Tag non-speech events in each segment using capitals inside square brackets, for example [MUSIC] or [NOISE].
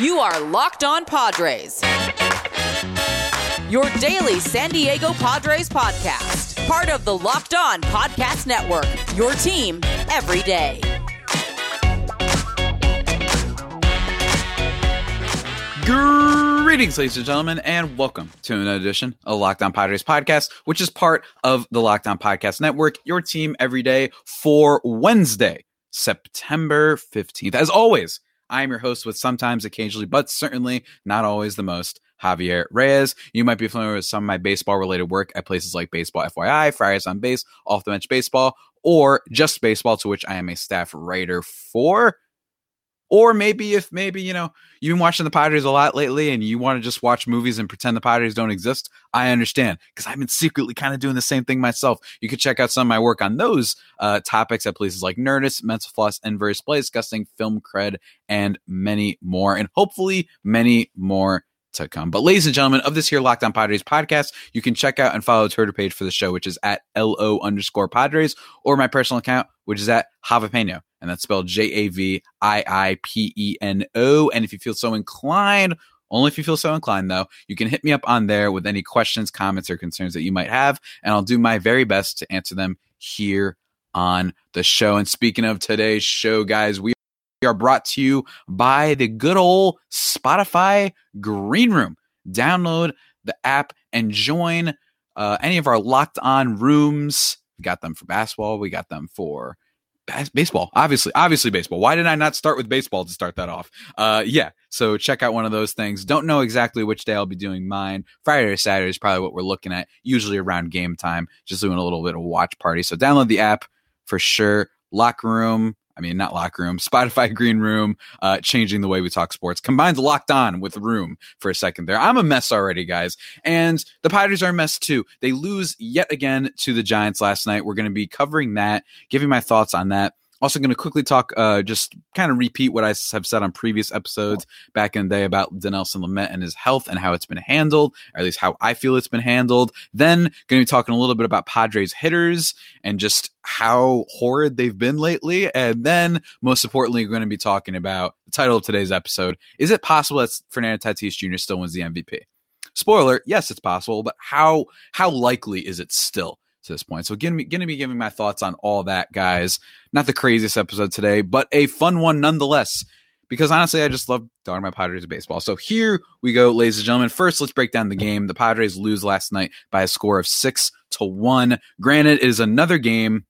You are Locked On Padres. Your daily San Diego Padres podcast. Part of the Locked On Podcast Network. Your team every day. Greetings, ladies and gentlemen, and welcome to another edition of Locked On Padres podcast, which is part of the Locked On Podcast Network, your team every day for Wednesday, September 15th. As always, I am your host with sometimes, occasionally, but certainly not always the most, Javier Reyes. You might be familiar with some of my baseball related work at places like Baseball FYI, Fridays on Base, Off the Bench Baseball, or Just Baseball, to which I am a staff writer for. Or maybe if maybe, you know, you've been watching the Padres a lot lately and you want to just watch movies and pretend the Padres don't exist, I understand because I've been secretly kind of doing the same thing myself. You can check out some of my work on those uh, topics at places like Nerdist, Mental Floss, and Various Play, discussing film cred, and many more, and hopefully many more to come. But ladies and gentlemen of this here Locked On Padres podcast, you can check out and follow the Twitter page for the show, which is at LO underscore Padres, or my personal account, which is at Javapeno. And that's spelled J A V I I P E N O. And if you feel so inclined, only if you feel so inclined, though, you can hit me up on there with any questions, comments, or concerns that you might have. And I'll do my very best to answer them here on the show. And speaking of today's show, guys, we are brought to you by the good old Spotify Green Room. Download the app and join uh, any of our locked on rooms. We got them for basketball, we got them for bas- baseball obviously obviously baseball. Why did i not start with baseball to start that off? Uh yeah so check out one of those things. Don't know exactly which day i'll be doing mine. Friday or saturday is probably what we're looking at usually around game time just doing a little bit of watch party. So download the app for sure. Locker room I mean, not locker room, Spotify Green Room, uh, changing the way we talk sports. Combines locked on with room for a second there. I'm a mess already, guys. And the Padres are a mess too. They lose yet again to the Giants last night. We're going to be covering that, giving my thoughts on that. Also, going to quickly talk, uh, just kind of repeat what I have said on previous episodes back in the day about Dinelson Lamet and his health and how it's been handled, or at least how I feel it's been handled. Then, going to be talking a little bit about Padres hitters and just how horrid they've been lately. And then, most importantly, we're going to be talking about the title of today's episode Is it possible that Fernando Tatis Jr. still wins the MVP? Spoiler, yes, it's possible, but how how likely is it still? To this point. So going to be giving my thoughts on all that, guys. Not the craziest episode today, but a fun one nonetheless. Because honestly, I just love talking about Padres baseball. So here we go, ladies and gentlemen. First, let's break down the game. The Padres lose last night by a score of six to one. Granted, it is another game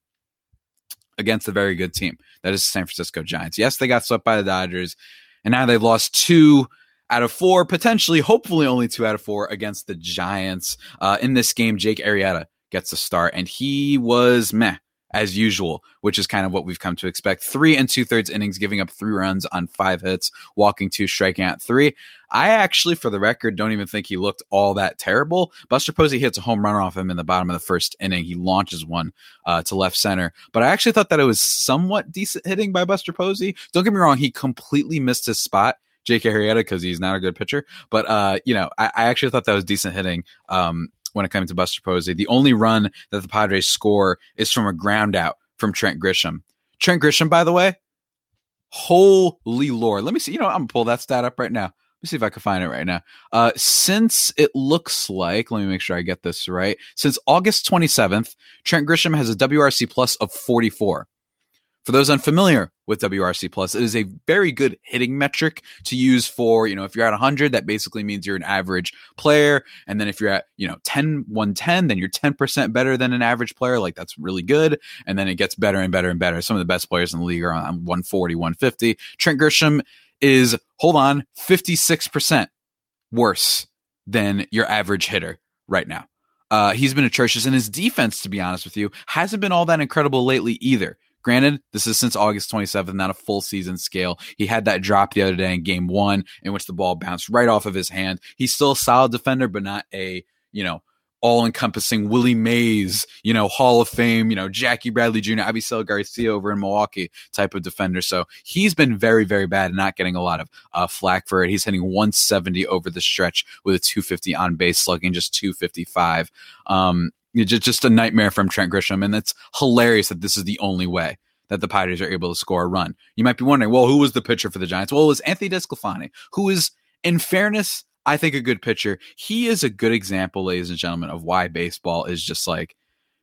against a very good team. That is the San Francisco Giants. Yes, they got swept by the Dodgers, and now they've lost two out of four, potentially, hopefully only two out of four against the Giants. Uh, in this game, Jake Arrieta gets a start, and he was meh as usual, which is kind of what we've come to expect. Three and two thirds innings, giving up three runs on five hits, walking two, striking out three. I actually, for the record, don't even think he looked all that terrible. Buster Posey hits a home run off him in the bottom of the first inning. He launches one uh, to left center, but I actually thought that it was somewhat decent hitting by Buster Posey. Don't get me wrong, he completely missed his spot. Jake Arrieta because he's not a good pitcher, but uh, you know, I, I, actually thought that was decent hitting. Um, when it comes to Buster Posey. The only run that the Padres score is from a ground out from Trent Grisham. Trent Grisham, by the way, holy lord. Let me see. You know, I'm gonna pull that stat up right now. Let me see if I can find it right now. Uh, since it looks like, let me make sure I get this right. Since August 27th, Trent Grisham has a WRC plus of 44. For those unfamiliar with WRC plus, it is a very good hitting metric to use for, you know, if you're at 100, that basically means you're an average player. And then if you're at, you know, 10, 110, then you're 10% better than an average player. Like that's really good. And then it gets better and better and better. Some of the best players in the league are on 140, 150. Trent Grisham is, hold on, 56% worse than your average hitter right now. Uh, he's been atrocious, and his defense, to be honest with you, hasn't been all that incredible lately either. Granted, this is since August 27th, not a full season scale. He had that drop the other day in game one, in which the ball bounced right off of his hand. He's still a solid defender, but not a, you know, all encompassing Willie Mays, you know, Hall of Fame, you know, Jackie Bradley Jr., Avisail Garcia over in Milwaukee type of defender. So he's been very, very bad and not getting a lot of uh, flack for it. He's hitting 170 over the stretch with a 250 on base, slugging just 255. Um, just, just a nightmare from Trent Grisham. And it's hilarious that this is the only way that the Padres are able to score a run. You might be wondering, well, who was the pitcher for the Giants? Well, it was Anthony DeSclafani, who is, in fairness, I think a good pitcher. He is a good example, ladies and gentlemen, of why baseball is just like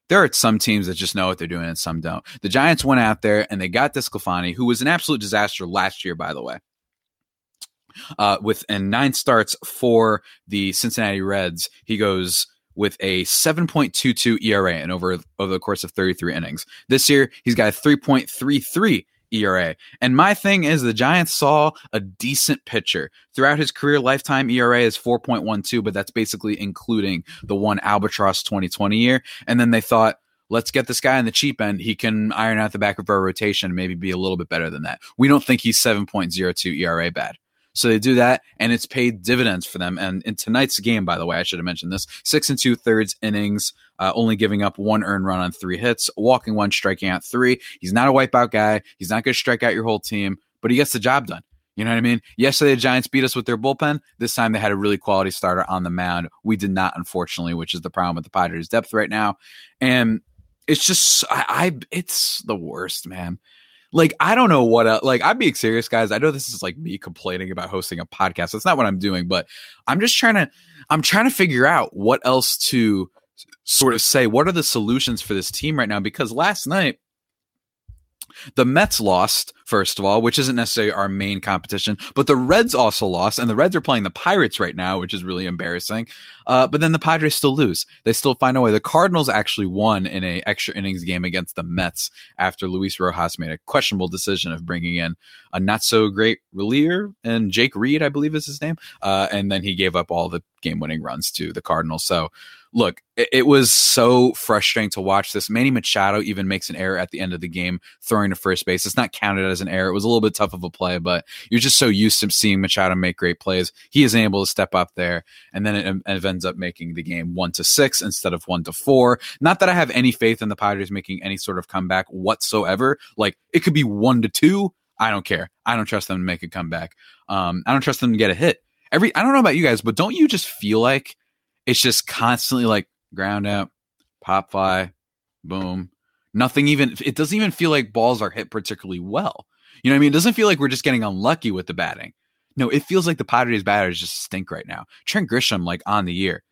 there are some teams that just know what they're doing and some don't. The Giants went out there and they got DeSclafani, who was an absolute disaster last year, by the way. Uh, with and nine starts for the Cincinnati Reds, he goes with a 7.22 ERA and over over the course of 33 innings. This year, he's got a 3.33 ERA. And my thing is the Giants saw a decent pitcher. Throughout his career lifetime ERA is 4.12, but that's basically including the one Albatross 2020 year. And then they thought, let's get this guy on the cheap end. He can iron out the back of our rotation and maybe be a little bit better than that. We don't think he's 7.02 ERA bad. So they do that, and it's paid dividends for them. And in tonight's game, by the way, I should have mentioned this: six and two thirds innings, uh, only giving up one earned run on three hits, walking one, striking out three. He's not a wipeout guy. He's not going to strike out your whole team, but he gets the job done. You know what I mean? Yesterday, the Giants beat us with their bullpen. This time, they had a really quality starter on the mound. We did not, unfortunately, which is the problem with the Padres' depth right now. And it's just, I, I it's the worst, man like I don't know what else, like I'm being serious guys. I know this is like me complaining about hosting a podcast. That's not what I'm doing, but I'm just trying to I'm trying to figure out what else to sort of say what are the solutions for this team right now because last night the Mets lost, first of all, which isn't necessarily our main competition, but the Reds also lost, and the Reds are playing the Pirates right now, which is really embarrassing. Uh, but then the Padres still lose. They still find a way. The Cardinals actually won in a extra innings game against the Mets after Luis Rojas made a questionable decision of bringing in a not so great reliever and Jake Reed, I believe is his name, uh, and then he gave up all the game winning runs to the Cardinals. So look, it, it, was so frustrating to watch this. Manny Machado even makes an error at the end of the game, throwing to first base. It's not counted as an error. It was a little bit tough of a play, but you're just so used to seeing Machado make great plays. He isn't able to step up there, and then it, it ends up making the game one to six instead of one to four. Not that I have any faith in the Padres making any sort of comeback whatsoever. Like it could be one to two. I don't care. I don't trust them to make a comeback. Um, I don't trust them to get a hit. Every I don't know about you guys, but don't you just feel like it's just constantly like ground out, pop fly, boom. Nothing even, it doesn't even feel like balls are hit particularly well. You know what I mean? It doesn't feel like we're just getting unlucky with the batting. No, it feels like the Padres batters just stink right now. Trent Grisham, like on the year.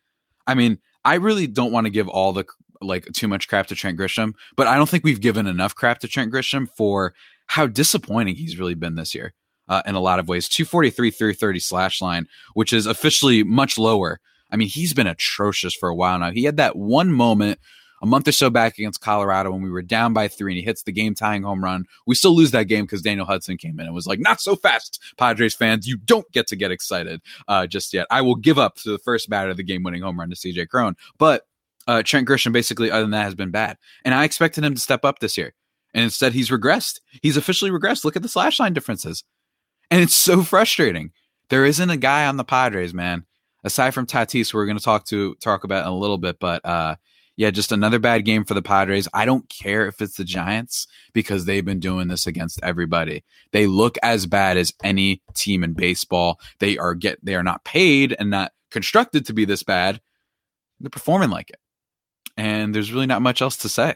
I mean, I really don't want to give all the like too much crap to Trent Grisham, but I don't think we've given enough crap to Trent Grisham for how disappointing he's really been this year. Uh, in a lot of ways, 243, 330 slash line, which is officially much lower I mean, he's been atrocious for a while now. He had that one moment a month or so back against Colorado when we were down by three and he hits the game tying home run. We still lose that game because Daniel Hudson came in and was like, not so fast, Padres fans. You don't get to get excited uh, just yet. I will give up to the first batter of the game winning home run to CJ Cron. But uh, Trent Grisham, basically, other than that, has been bad. And I expected him to step up this year. And instead, he's regressed. He's officially regressed. Look at the slash line differences. And it's so frustrating. There isn't a guy on the Padres, man, aside from Tatis, we're going to talk to talk about in a little bit, but uh, yeah, just another bad game for the Padres. I don't care if it's the Giants because they've been doing this against everybody. They look as bad as any team in baseball. They are get they are not paid and not constructed to be this bad. They're performing like it, and there's really not much else to say.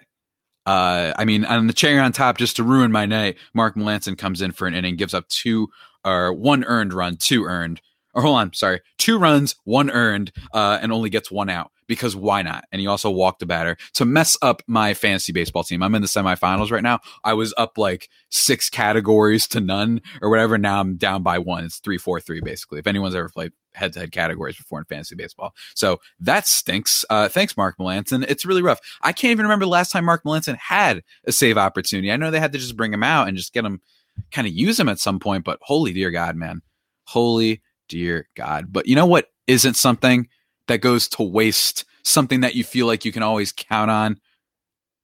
Uh, I mean, on the cherry on top, just to ruin my night, Mark Melancon comes in for an inning, gives up two or one earned run, two earned, or hold on, sorry, two runs, one earned, uh, and only gets one out because why not? And he also walked a batter to mess up my fantasy baseball team. I'm in the semifinals right now. I was up like six categories to none or whatever. Now I'm down by one. It's three, four, three, basically. If anyone's ever played head to head categories before in fantasy baseball. So that stinks. Uh, thanks, Mark Melancon. It's really rough. I can't even remember the last time Mark Melancon had a save opportunity. I know they had to just bring him out and just get him, kind of use him at some point, but holy dear God, man. Holy dear God. But you know what isn't something that goes to waste, something that you feel like you can always count on?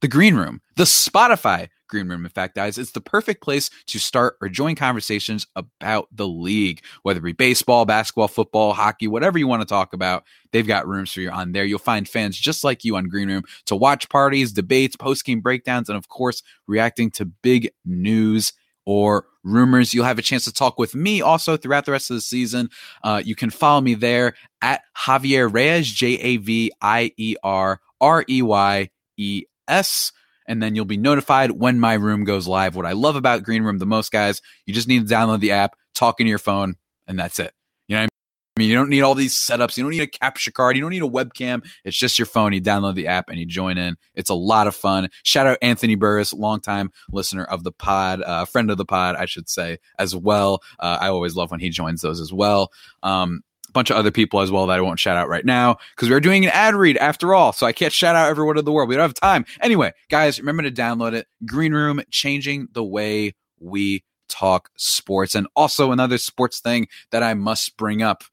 The green room, the Spotify green room. In fact, guys, it's the perfect place to start or join conversations about the league, whether it be baseball, basketball, football, hockey, whatever you want to talk about. They've got rooms for you on there. You'll find fans just like you on Green Room to watch parties, debates, post game breakdowns, and of course, reacting to big news or rumors. You'll have a chance to talk with me also throughout the rest of the season. Uh, you can follow me there at Javier Reyes, J A V I E R R E Y E S. and then you'll be notified when my room goes live. What I love about Green Room the most, guys, you just need to download the app, talk into your phone, and that's it. You know what I mean? You don't need all these setups. You don't need a capture card. You don't need a webcam. It's just your phone. You download the app and you join in. It's a lot of fun. Shout out Anthony Burris, longtime listener of the pod, uh, friend of the pod, I should say, as well. Uh, I always love when he joins those as well. Um, a bunch of other people as well that I won't shout out right now because we're doing an ad read after all. So I can't shout out everyone in the world. We don't have time. Anyway, guys, remember to download it. Green Room, changing the way we talk sports. And also another sports thing that I must bring up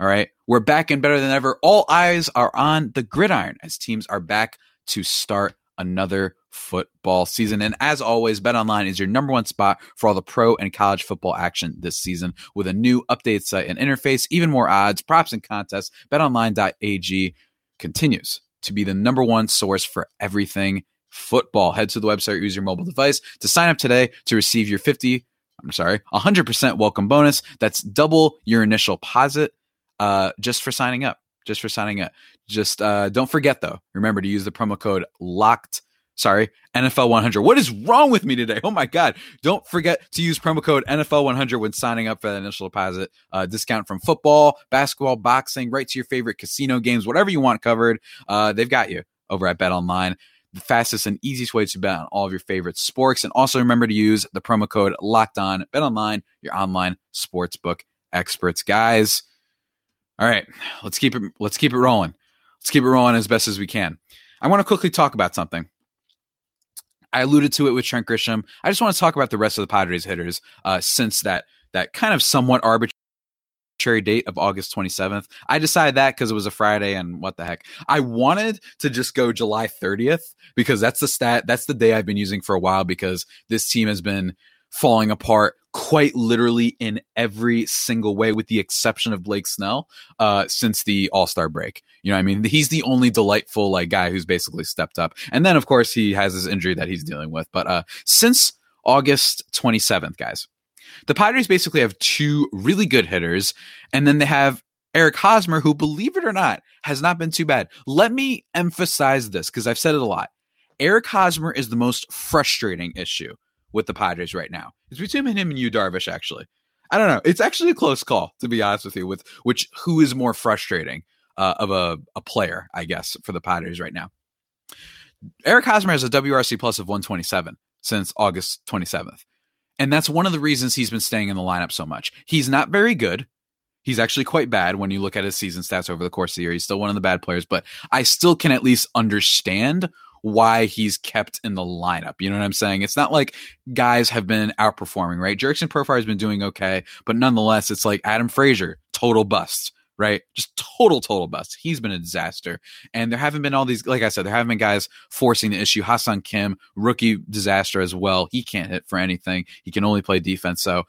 all right. We're back and better than ever. All eyes are on the gridiron as teams are back to start another football season. And as always, BetOnline is your number one spot for all the pro and college football action this season with a new update site and interface, even more odds, props, and contests. BetOnline.ag continues to be the number one source for everything football. Head to the website, use your mobile device to sign up today to receive your 50, I'm sorry, 100% welcome bonus. That's double your initial deposit uh, just for signing up. Just for signing up. Just uh, don't forget though. Remember to use the promo code locked. Sorry, NFL 100. What is wrong with me today? Oh my God. Don't forget to use promo code NFL 100 when signing up for that initial deposit. Uh, discount from football, basketball, boxing, right to your favorite casino games, whatever you want covered. Uh, they've got you over at Bet Online the fastest and easiest way to bet on all of your favorite sports. And also remember to use the promo code locked on bet online, your online sportsbook experts. Guys, all right, let's keep it let's keep it rolling. Let's keep it rolling as best as we can. I want to quickly talk about something. I alluded to it with Trent Grisham. I just want to talk about the rest of the Padres hitters uh, since that that kind of somewhat arbitrary date of August 27th. I decided that because it was a Friday and what the heck. I wanted to just go July 30th because that's the stat, that's the day I've been using for a while because this team has been falling apart quite literally in every single way, with the exception of Blake Snell, uh, since the All Star break. You know, I mean, he's the only delightful like guy who's basically stepped up. And then, of course, he has his injury that he's dealing with. But uh, since August 27th, guys, the Padres basically have two really good hitters, and then they have Eric Hosmer, who, believe it or not, has not been too bad. Let me emphasize this because I've said it a lot. Eric Hosmer is the most frustrating issue with the Padres right now. It's between him and Yu, Darvish, actually. I don't know. It's actually a close call, to be honest with you, with which who is more frustrating uh, of a, a player, I guess, for the Padres right now. Eric Hosmer has a WRC plus of 127 since August 27th. And that's one of the reasons he's been staying in the lineup so much. He's not very good. He's actually quite bad when you look at his season stats over the course of the year. He's still one of the bad players, but I still can at least understand why he's kept in the lineup. You know what I'm saying? It's not like guys have been outperforming, right? Jurickson Profar has been doing okay, but nonetheless, it's like Adam Frazier, total bust, right? Just total, total bust. He's been a disaster. And there haven't been all these, like I said, there haven't been guys forcing the issue. Ha-Seong Kim, rookie disaster as well. He can't hit for anything. He can only play defense. So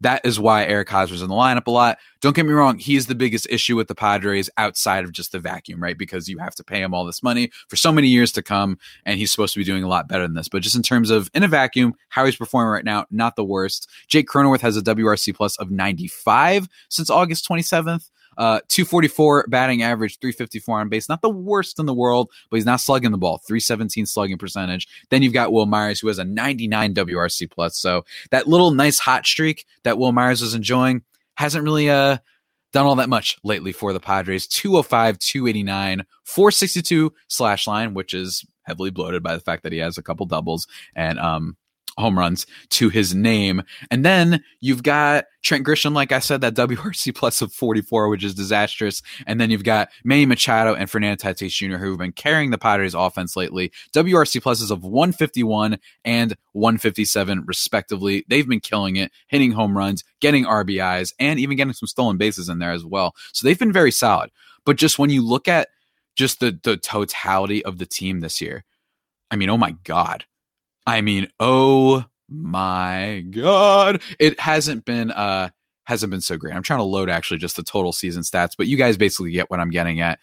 that is why Eric Hosmer's in the lineup a lot. Don't get me wrong, he is the biggest issue with the Padres outside of just the vacuum, right? Because you have to pay him all this money for so many years to come, and he's supposed to be doing a lot better than this. But just in terms of in a vacuum, how he's performing right now, not the worst. Jake Cronenworth has a WRC plus of 95 since August 27th. Uh, 244 batting average, 354 on base. Not the worst in the world, but he's not slugging the ball. 317 slugging percentage. Then you've got Wil Myers, who has a 99 WRC plus. So that little nice hot streak that Wil Myers was enjoying hasn't really uh done all that much lately for the Padres. 205, 289, 462 slash line, which is heavily bloated by the fact that he has a couple doubles and um home runs to his name. And then you've got Trent Grisham, like I said, that WRC plus of 44, which is disastrous. And then you've got Manny Machado and Fernando Tatis Jr., who have been carrying the Padres offense lately. WRC pluses of 151 and 157, respectively. They've been killing it, hitting home runs, getting RBIs, and even getting some stolen bases in there as well. So they've been very solid. But just when you look at just the, the totality of the team this year, I mean, oh my God I mean, oh my god, it hasn't been uh hasn't been so great. I'm trying to load actually just the total season stats, but you guys basically get what I'm getting at.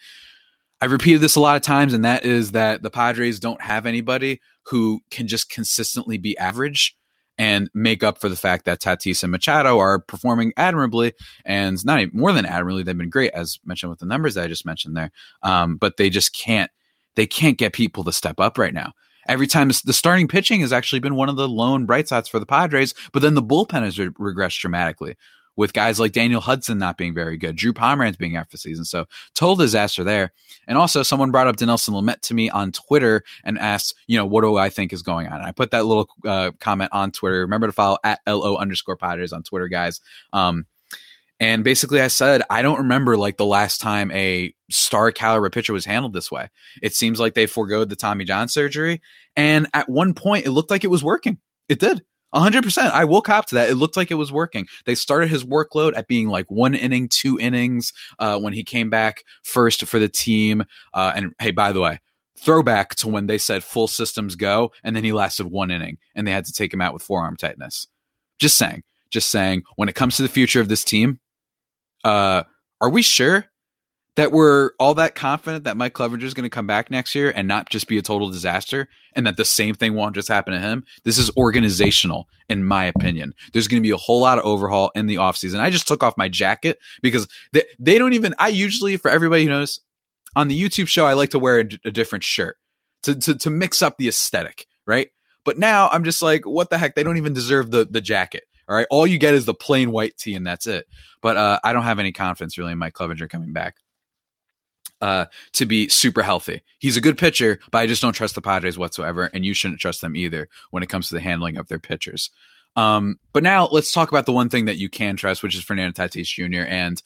I've repeated this a lot of times, and that is that the Padres don't have anybody who can just consistently be average and make up for the fact that Tatis and Machado are performing admirably and not even, more than admirably. They've been great, as mentioned with the numbers that I just mentioned there. Um, but they just can't they can't get people to step up right now. Every time the starting pitching has actually been one of the lone bright spots for the Padres, but then the bullpen has re- regressed dramatically with guys like Daniel Hudson not being very good, Drew Pomeranz being out for the season. So total disaster there. And also someone brought up Dinelson Lamet to me on Twitter and asked, you know, what do I think is going on? And I put that little uh, comment on Twitter. Remember to follow at LO underscore Padres on Twitter, guys. Um, and basically, I said, I don't remember like the last time a star caliber pitcher was handled this way. It seems like they foregoed the Tommy John surgery. And at one point, it looked like it was working. It did. 100%. I will cop to that. It looked like it was working. They started his workload at being like one inning, two innings uh, when he came back first for the team. Uh, and hey, by the way, throwback to when they said full systems go, and then he lasted one inning and they had to take him out with forearm tightness. Just saying. Just saying. When it comes to the future of this team, uh, are we sure that we're all that confident that Mike Clevinger is going to come back next year and not just be a total disaster and that the same thing won't just happen to him? This is organizational, in my opinion. There's going to be a whole lot of overhaul in the offseason. I just took off my jacket because they, they don't even, I usually, for everybody who knows, on the YouTube show, I like to wear a, a different shirt to, to, to mix up the aesthetic, right? But now I'm just like, what the heck? They don't even deserve the, the jacket. All right. All you get is the plain white tee, and that's it. But uh, I don't have any confidence really in Mike Clevinger coming back uh, to be super healthy. He's a good pitcher, but I just don't trust the Padres whatsoever, and you shouldn't trust them either when it comes to the handling of their pitchers. Um, but now let's talk about the one thing that you can trust, which is Fernando Tatis Jr. And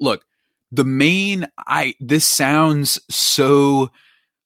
look, the main I this sounds so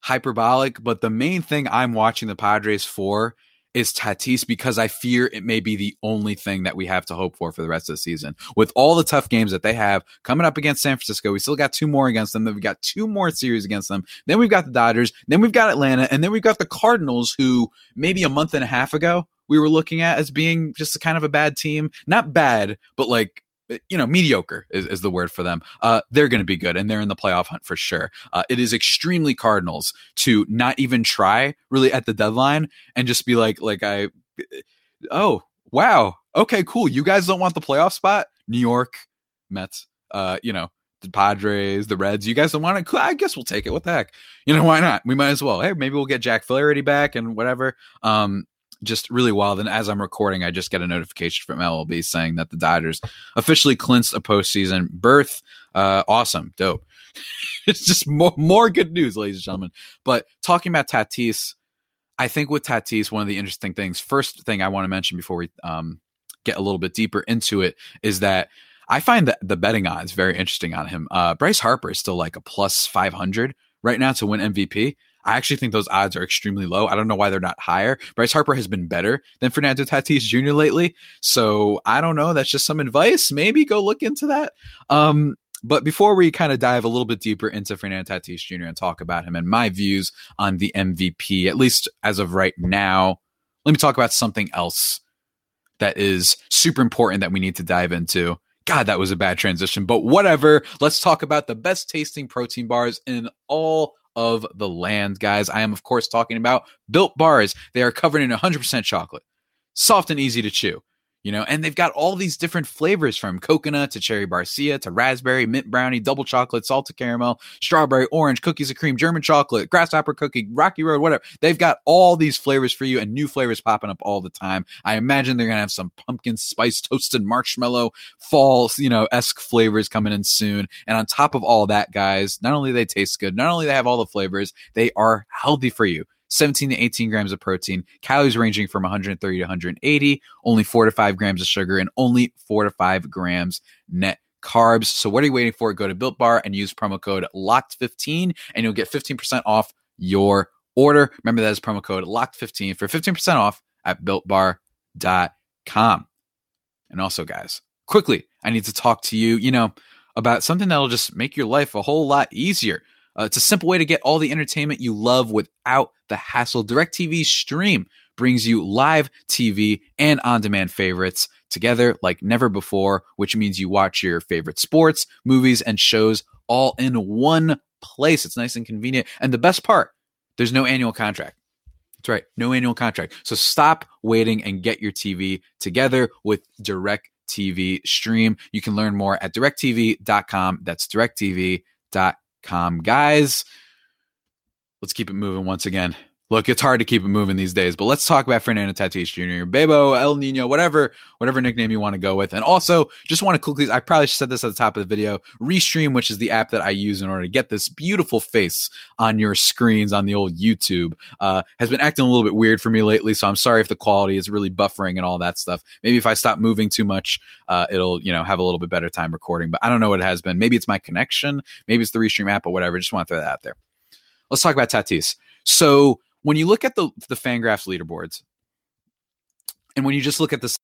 hyperbolic, but the main thing I'm watching the Padres for is Tatis because I fear it may be the only thing that we have to hope for for the rest of the season. With all the tough games that they have coming up against San Francisco, we still got two more against them. Then we've got two more series against them. Then we've got the Dodgers. Then we've got Atlanta. And then we've got the Cardinals, who maybe a month and a half ago we were looking at as being just kind of a bad team. Not bad, but like you know, mediocre is, is the word for them. Uh, they're going to be good and they're in the playoff hunt for sure. Uh, it is extremely Cardinals to not even try really at the deadline and just be like, like I, oh wow, okay, cool. You guys don't want the playoff spot, New York Mets. Uh, you know, the Padres, the Reds. You guys don't want it? I guess we'll take it. What the heck? You know, why not? We might as well. Hey, maybe we'll get Jack Flaherty back and whatever. Um, just really wild. And as I'm recording, I just get a notification from MLB saying that the Dodgers officially clinched a postseason berth. Uh, awesome, dope. [LAUGHS] it's just more more good news, ladies and gentlemen. But talking about Tatis, I think with Tatis, one of the interesting things. First thing I want to mention before we um, get a little bit deeper into it is that I find that the betting odds very interesting on him. Uh, Bryce Harper is still like a plus 500 right now to win MVP. I actually think those odds are extremely low. I don't know why they're not higher. Bryce Harper has been better than Fernando Tatis Jr. lately. So I don't know. That's just some advice. Maybe go look into that. Um, but before we kind of dive a little bit deeper into Fernando Tatis Jr. and talk about him and my views on the MVP, at least as of right now, let me talk about something else that is super important that we need to dive into. God, that was a bad transition, but whatever. Let's talk about the best tasting protein bars in all of the land, guys. I am, of course, talking about built bars. They are covered in 100% chocolate, soft and easy to chew you know, and they've got all these different flavors from coconut to cherry barcia to raspberry, mint brownie, double chocolate, salted caramel, strawberry, orange, cookies and cream, German chocolate, grasshopper cookie, rocky road, whatever. They've got all these flavors for you and new flavors popping up all the time. I imagine they're going to have some pumpkin spice toasted marshmallow fall, you know, esque flavors coming in soon. And on top of all that, guys, not only they taste good, not only they have all the flavors, they are healthy for you. 17 to 18 grams of protein, calories ranging from 130 to 180, only four to five grams of sugar, and only four to five grams net carbs. So what are you waiting for? Go to Built Bar and use promo code LOCKED15 and you'll get 15% off your order. Remember that is promo code LOCKED15 for 15% off at builtbar.com. And also, guys, quickly, I need to talk to you, you know, about something that'll just make your life a whole lot easier. Uh, it's a simple way to get all the entertainment you love without the hassle. DirecTV Stream brings you live TV and on demand favorites together like never before, which means you watch your favorite sports, movies, and shows all in one place. It's nice and convenient. And the best part, there's no annual contract. That's right, no annual contract. So stop waiting and get your TV together with Direct TV Stream. You can learn more at directv.com. That's directv.com Guys, let's keep it moving once again. Look, it's hard to keep it moving these days, but let's talk about Fernando Tatis Jr., Bebo, El Nino, whatever, whatever nickname you want to go with. And also, just want to quickly, I probably said this at the top of the video, Restream, which is the app that I use in order to get this beautiful face on your screens on the old YouTube, uh, has been acting a little bit weird for me lately. So I'm sorry if the quality is really buffering and all that stuff. Maybe if I stop moving too much, uh, it'll, you know, have a little bit better time recording, but I don't know what it has been. Maybe it's my connection. Maybe it's the Restream app or whatever. Just want to throw that out there. Let's talk about Tatis. So, when you look at the the Fangraphs leaderboards, and when you just look at the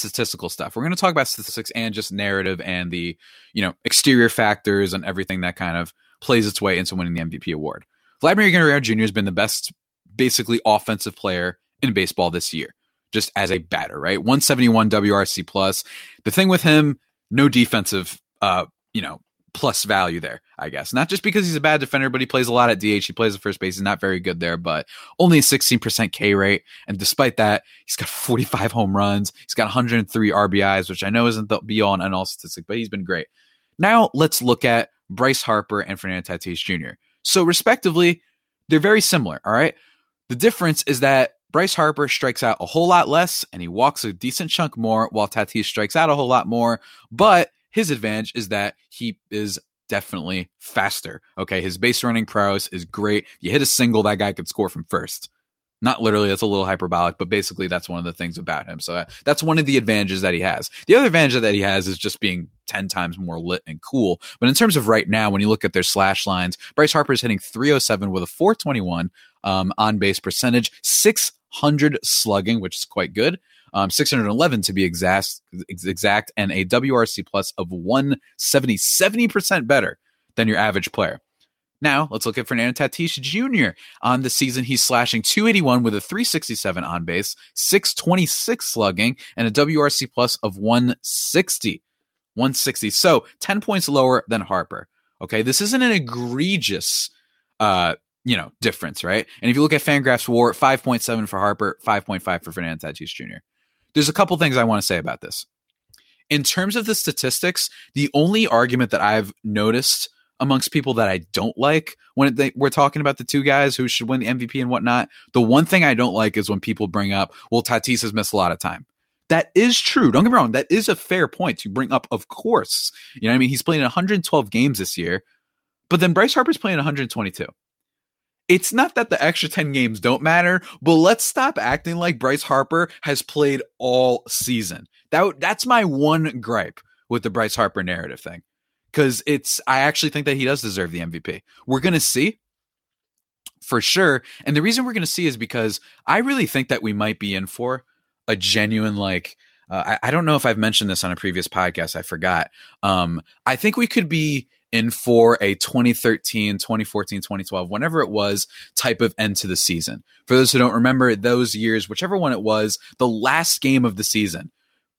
statistical stuff, we're going to talk about statistics and just narrative and the you know exterior factors and everything that kind of plays its way into winning the MVP award. Vladimir Guerrero Jr. has been the best, basically offensive player in baseball this year, just as a batter. Right, 171 WRC plus. The thing with him, no defensive, uh, you know, plus value there, I guess. Not just because he's a bad defender, but he plays a lot at DH. He plays at first base. He's not very good there, but only a 16% K rate. And despite that, he's got [LAUGHS] 45 home runs. He's got 103 RBIs, which I know isn't the be all and all statistic, but he's been great. Now let's look at Bryce Harper and Fernando Tatis Jr. So, respectively, they're very similar. All right. The difference is that Bryce Harper strikes out a whole lot less and he walks a decent chunk more, while Tatis strikes out a whole lot more. But his advantage is that he is definitely faster. Okay, his base running prowess is great. You hit a single, that guy could score from first. Not literally, that's a little hyperbolic, but basically that's one of the things about him. So that's one of the advantages that he has. The other advantage that he has is just being 10 times more lit and cool. But in terms of right now, when you look at their slash lines, Bryce Harper is hitting 307 with a 421 um, on base percentage, 600 slugging, which is quite good um, 611 to be exact, exact, and a WRC plus of 170, 70% better than your average player. Now, let's look at Fernando Tatis Jr. On the season, he's slashing 281 with a 367 on base, 626 slugging, and a WRC plus of 160. 160. So 10 points lower than Harper. Okay. This isn't an egregious, uh, you know, difference, right? And if you look at Fangraphs WAR, 5.7 for Harper, 5.5 for Fernando Tatis Jr. There's a couple things I want to say about this. In terms of the statistics, the only argument that I've noticed amongst people that I don't like when they, we're talking about the two guys who should win the MVP and whatnot, the one thing I don't like is when people bring up, well, Tatis has missed a lot of time. That is true. Don't get me wrong. That is a fair point to bring up, of course. You know what I mean? He's playing 112 games this year, but then Bryce Harper's playing 122 it's not that the extra 10 games don't matter, but let's stop acting like Bryce Harper has played all season. That that's my one gripe with the Bryce Harper narrative thing. Cuz it's I actually think that he does deserve the MVP. We're going to see for sure. And the reason we're going to see is because I really think that we might be in for a genuine like uh, I, I, don't know if I've mentioned this on a previous podcast. I forgot. Um, I think we could be in for a 2013, 2014, 2012, whenever it was, type of end to the season. For those who don't remember those years, whichever one it was, the last game of the season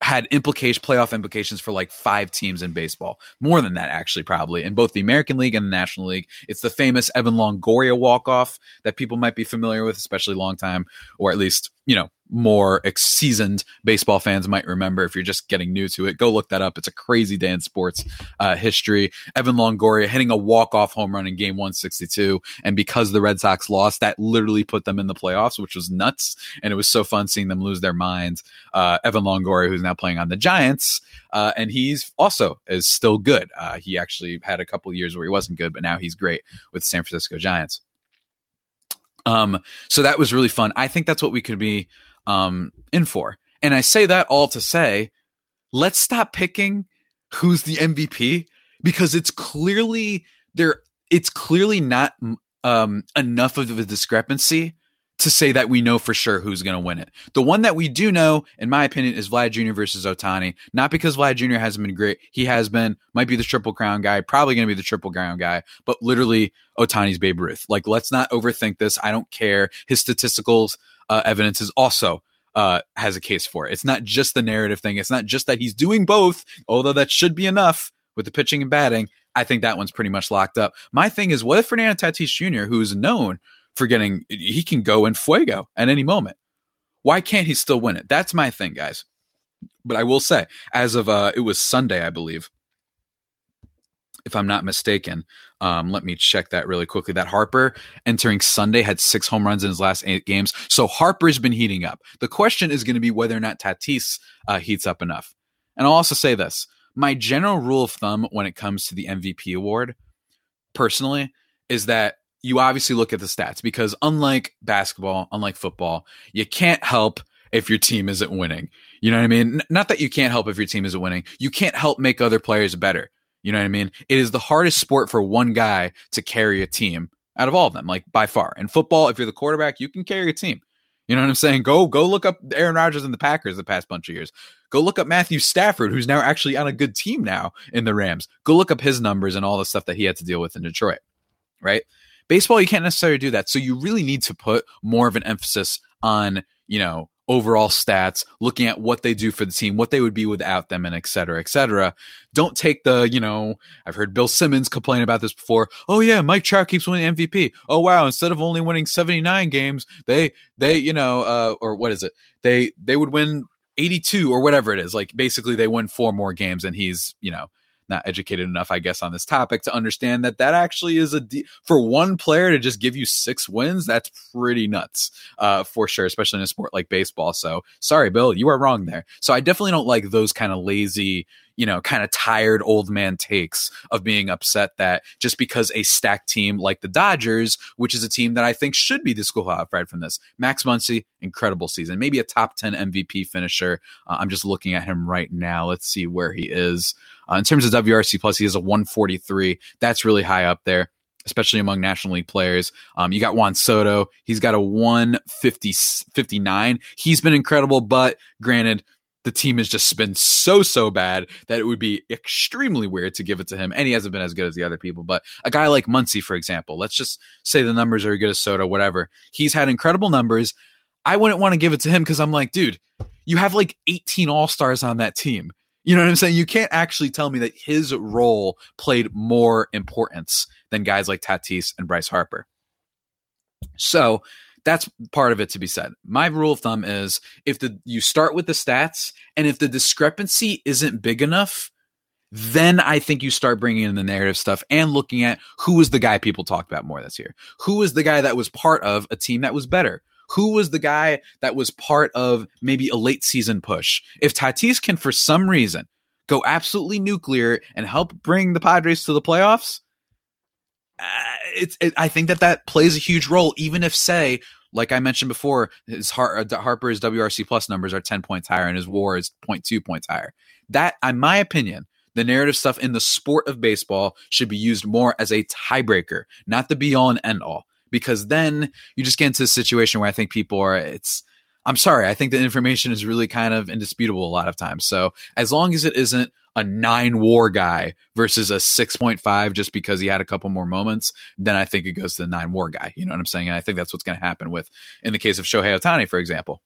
had implication playoff implications for like five teams in baseball more than that actually probably in both the american league and the national league it's the famous evan longoria walk-off that people might be familiar with especially long time or at least you know more seasoned baseball fans might remember if you're just getting new to it. Go look that up. It's a crazy day in sports uh, history. Evan Longoria hitting a walk-off home run in game 162. And because the Red Sox lost, that literally put them in the playoffs, which was nuts. And it was so fun seeing them lose their minds. Uh, Evan Longoria, who's now playing on the Giants, uh, and he's also is still good. Uh, he actually had a couple years where he wasn't good, but now he's great with San Francisco Giants. Um, so that was really fun. I think that's what we could be um, in for. And I say that all to say, let's stop picking who's the MVP because it's clearly there. It's clearly not um, enough of a discrepancy to say that we know for sure who's going to win it. The one that we do know, in my opinion, is Vlad Jr. versus Ohtani. Not because Vlad Jr. hasn't been great. He has been, might be the triple crown guy, probably going to be the triple crown guy, but literally Ohtani's Babe Ruth. Like, let's not overthink this. I don't care. His statisticals uh, evidence is also uh, has a case for it. It's not just the narrative thing. It's not just that he's doing both, although that should be enough with the pitching and batting. I think that one's pretty much locked up. My thing is, what if Fernando Tatis Jr., who is known for getting, he can go in fuego at any moment. Why can't he still win it? That's my thing, guys. But I will say, as of uh, it was Sunday, I believe. if I'm not mistaken. Um, let me check that really quickly. That Harper entering Sunday had six home runs in his last eight games. So Harper's been heating up. The question is going to be whether or not Tatis uh, heats up enough. And I'll also say this my general rule of thumb when it comes to the MVP award, personally, is that you obviously look at the stats because unlike basketball, unlike football, you can't help if your team isn't winning. You know what I mean? Not that you can't help if your team isn't winning. You can't help make other players better. You know what I mean? It is the hardest sport for one guy to carry a team out of all of them, like by far. In football, if you're the quarterback, you can carry a team. You know what I'm saying? Go go look up Aaron Rodgers and the Packers the past bunch of years. Go look up Matthew Stafford, who's now actually on a good team now in the Rams. Go look up his numbers and all the stuff that he had to deal with in Detroit. Right? Baseball, you can't necessarily do that. So you really need to put more of an emphasis on, you know, overall stats, looking at what they do for the team, what they would be without them, and et cetera, et cetera. Don't take the, you know, I've heard Bill Simmons complain about this before. Oh yeah, Mike Trout keeps winning MVP. Oh wow, instead of only winning 79 games, they they, you know, uh, or what is it? They they would win 82 or whatever it is. Like basically they win four more games and he's, you know, not educated enough, I guess, on this topic to understand that that actually is a de- for one player to just give you six wins. That's pretty nuts, uh, for sure, especially in a sport like baseball. So sorry, Bill, you are wrong there. So I definitely don't like those kind of lazy, you know, kind of tired old man takes of being upset that just because a stacked team like the Dodgers, which is a team that I think should be the school right from this, Max Muncy, incredible season, maybe a top 10 MVP finisher. Uh, I'm just looking at him right now. Let's see where he is. Uh, in terms of WRC plus, he is a 143. That's really high up there especially among National League players. Um, you got Juan Soto. He's got a 150, 59. He's been incredible, but granted, the team has just been so so bad that it would be extremely weird to give it to him. And he hasn't been as good as the other people but a guy like Muncy for example let's just say the numbers are good as Soto whatever. He's had incredible numbers. I wouldn't want to give it to him because I'm like dude you have like 18 all-stars on that team. You know what I'm saying? You can't actually tell me that his role played more importance than guys like Tatis and Bryce Harper. So that's part of it to be said. My rule of thumb is if the you start with the stats and if the discrepancy isn't big enough, then I think you start bringing in the narrative stuff and looking at who was the guy people talked about more this year. Who was the guy that was part of a team that was better? Who was the guy that was part of maybe a late season push? If Tatis can, for some reason, go absolutely nuclear and help bring the Padres to the playoffs, it's it, I think that that plays a huge role, even if say, like I mentioned before, his Har- uh, Harper's WRC plus numbers are ten points higher and his WAR is 0.2 points higher. That, in my opinion, the narrative stuff in the sport of baseball should be used more as a tiebreaker, not the be all and end all. Because then you just get into a situation where I think people are it's I'm sorry, I think the information is really kind of indisputable a lot of times. So as long as it isn't a nine war guy versus a 6.5 just because he had a couple more moments, then I think it goes to the nine war guy. You know what I'm saying? And I think that's what's going to happen with, in the case of Shohei Ohtani, for example.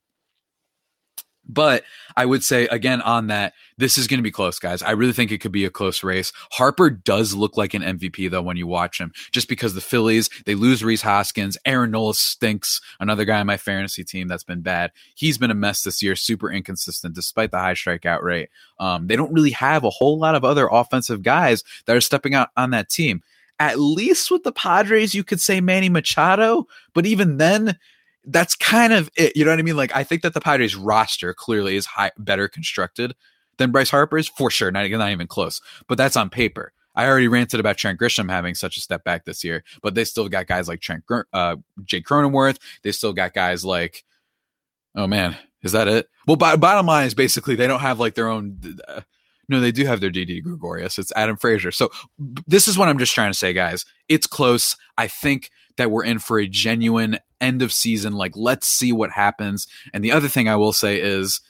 But I would say again on that, this is going to be close, guys. I really think it could be a close race. Harper does look like an MVP though when you watch him, just because the Phillies they lose Rhys Hoskins, Aaron Nola stinks. Another guy on my fantasy team that's been bad. He's been a mess this year, super inconsistent despite the high strikeout rate. Um, they don't really have a whole lot of other offensive guys that are stepping out on that team. At least with the Padres, you could say Manny Machado, but even then that's kind of it. You know what I mean? Like I think that the Padres roster clearly is high, better constructed than Bryce Harper's for sure. Not, not even close. But that's on paper. I already ranted about Trent Grisham having such a step back this year, but they still got guys like Trent, uh, Jake Cronenworth. They still got guys like, oh man, is that it? Well, b- bottom line is basically they don't have like their own. Uh, no, they do have their Didi Gregorius. It's Adam Frazier. So b- this is what I'm just trying to say, guys. It's close. I think that we're in for a genuine end of season. Like, let's see what happens. And the other thing I will say is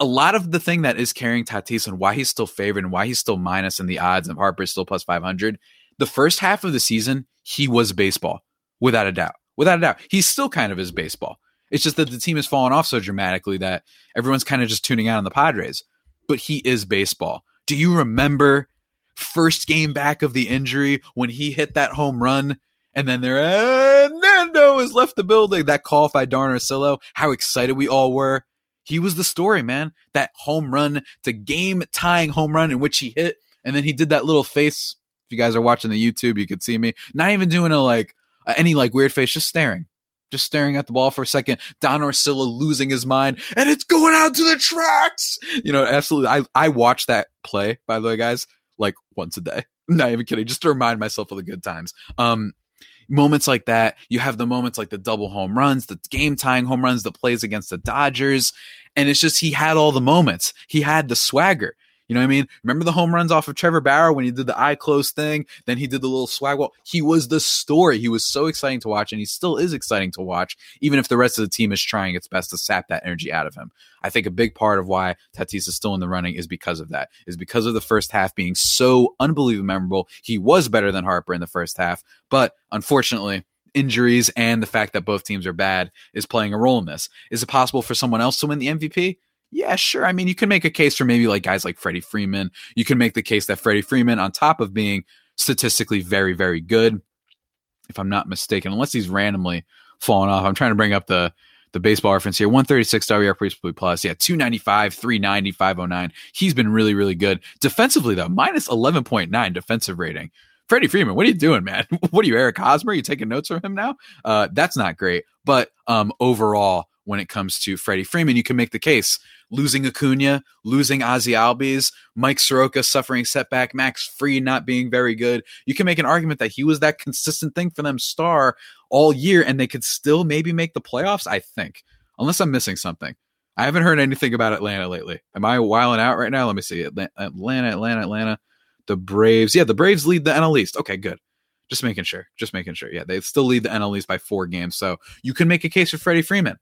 a lot of the thing that is carrying Tatis and why he's still favored and why he's still minus in the odds and Harper's still plus 500. The first half of the season, he was baseball without a doubt. Without a doubt. He's still kind of his baseball. It's just that the team has fallen off so dramatically that everyone's kind of just tuning out on the Padres. But he is baseball. Do you remember first game back of the injury when he hit that home run and then there, and Nando has left the building. That call by Don Orsillo, how excited we all were. He was the story, man. That home run, to game tying home run in which he hit. And then he did that little face. If you guys are watching the YouTube, you could see me not even doing a like any like weird face, just staring just staring at the ball for a second. Don Orsillo losing his mind, and it's going out to the tracks. You know, absolutely. I I watch that play, by the way, guys, like once a day. [LAUGHS] Not even kidding, just to remind myself of the good times. Um, moments like that. You have the moments like the double home runs, the game tying home runs, the plays against the Dodgers. And it's just, he had all the moments. He had the swagger. You know what I mean? Remember the home runs off of Trevor Bauer when he did the eye close thing? Then he did the little swag wall. He was the story. He was so exciting to watch, and he still is exciting to watch, even if the rest of the team is trying its best to sap that energy out of him. I think a big part of why Tatis is still in the running is because of that, is because of the first half being so unbelievably memorable. He was better than Harper in the first half, but unfortunately, injuries and the fact that both teams are bad is playing a role in this. Is it possible for someone else to win the MVP? Yeah, sure. I mean, you can make a case for maybe like guys like Freddie Freeman. You can make the case that Freddie Freeman, on top of being statistically very, very good, if I'm not mistaken, unless he's randomly fallen off. I'm trying to bring up the the baseball reference here 136 WR plus. Yeah, 295, 390, 509. He's been really, really good. Defensively, though, minus 11.9 defensive rating. Freddie Freeman, what are you doing, man? [LAUGHS] what are you, Eric Hosmer? Are you taking notes from him now? Uh, that's not great. But um, overall, when it comes to Freddie Freeman, you can make the case losing Acuna, losing Ozzie Albies, Mike Soroka suffering setback, Max Fried not being very good. You can make an argument that he was that consistent thing for them star all year and they could still maybe make the playoffs, I think. Unless I'm missing something. I haven't heard anything about Atlanta lately. Am I wiling out right now? Let me see. Atlanta, Atlanta, Atlanta. The Braves. Yeah, the Braves lead the NL East. Okay, good. Just making sure. Just making sure. Yeah, they still lead the NL East by four games. So you can make a case for Freddie Freeman.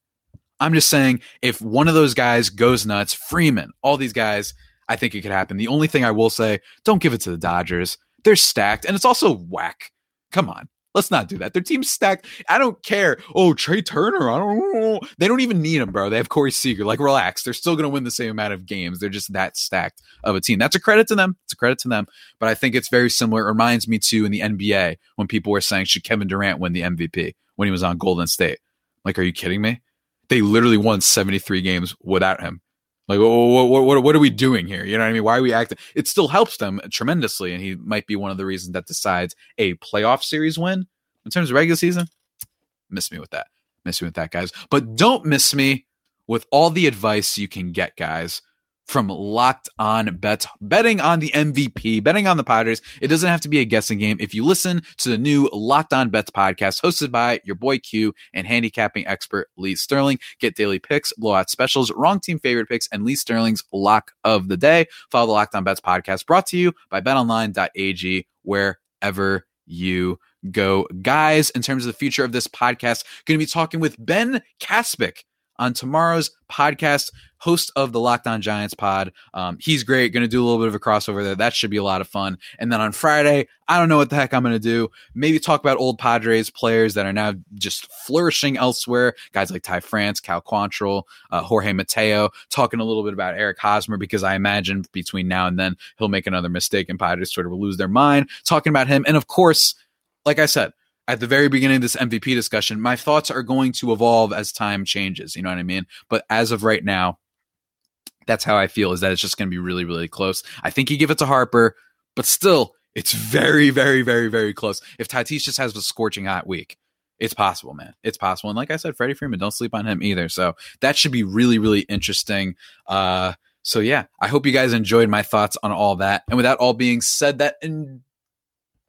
I'm just saying if one of those guys goes nuts, Freeman, all these guys, I think it could happen. The only thing I will say, don't give it to the Dodgers. They're stacked, and it's also whack. Come on. Let's not do that. Their team's stacked. I don't care. Oh, Trea Turner. I don't know. They don't even need him, bro. They have Corey Seager. Like, relax. They're still going to win the same amount of games. They're just that stacked of a team. That's a credit to them. It's a credit to them. But I think it's very similar. It reminds me too in the NBA when people were saying, should Kevin Durant win the MVP when he was on Golden State? Like, are you kidding me? they literally won 73 games without him. Like, what, what, what, what, are we doing here? You know what I mean? Why are we acting? It still helps them tremendously, and he might be one of the reasons that decides a playoff series win in terms of regular season. Miss me with that. Miss me with that, guys. But don't miss me with all the advice you can get, guys from Locked On Bets, betting on the MVP, betting on the Padres. It doesn't have to be a guessing game. If you listen to the new Locked On Bets podcast hosted by your boy Q and handicapping expert Lee Sterling, get daily picks, blowout specials, wrong team favorite picks, and Lee Sterling's lock of the day. Follow the Locked On Bets podcast brought to you by betonline.ag wherever you go. Guys, in terms of the future of this podcast, going to be talking with Ben Caspick on tomorrow's podcast, host of the Locked On Giants pod. Um, he's great. Going to do a little bit of a crossover there. That should be a lot of fun. And then on Friday, I don't know what the heck I'm going to do. Maybe talk about old Padres players that are now just flourishing elsewhere. Guys like Ty France, Cal Quantrill, uh, Jorge Mateo. Talking a little bit about Eric Hosmer because I imagine between now and then he'll make another mistake and Padres sort of will lose their mind. Talking about him. And of course, like I said, at the very beginning of this MVP discussion, my thoughts are going to evolve as time changes. You know what I mean? But as of right now, that's how I feel is that it's just going to be really, really close. I think you give it to Harper, but still, it's very, very, very, very close. If Tatis just has a scorching hot week, it's possible, man. It's possible. And like I said, Freddie Freeman, don't sleep on him either. So that should be really, really interesting. Uh, so yeah, I hope you guys enjoyed my thoughts on all that. And with that all being said, that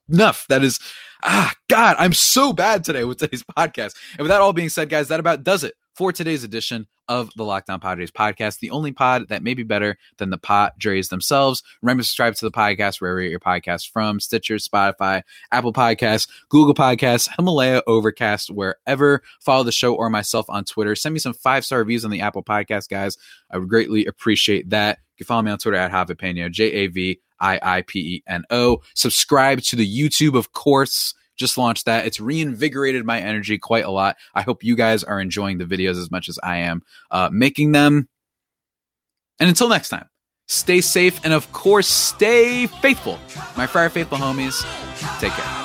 enough. That is ah, God, I'm so bad today with today's [LAUGHS] podcast. And with that all being said, guys, that about does it for today's edition of the Locked On Padres podcast, the only pod that may be better than the Padres themselves. Remember to subscribe to the podcast wherever you get your podcast from Stitcher, Spotify, Apple Podcasts, Google Podcasts, Himalaya, Overcast, wherever. Follow the show or myself on Twitter. Send me some five star reviews on the Apple Podcast, guys. I would greatly appreciate that. You can follow me on Twitter at Javipeno, J A V I I P E N O. Subscribe to the YouTube, of course. Just launched that. It's reinvigorated my energy quite a lot. I hope you guys are enjoying the videos as much as I am uh, making them. And until next time, stay safe and, of course, stay faithful. My Friar Faithful homies, take care.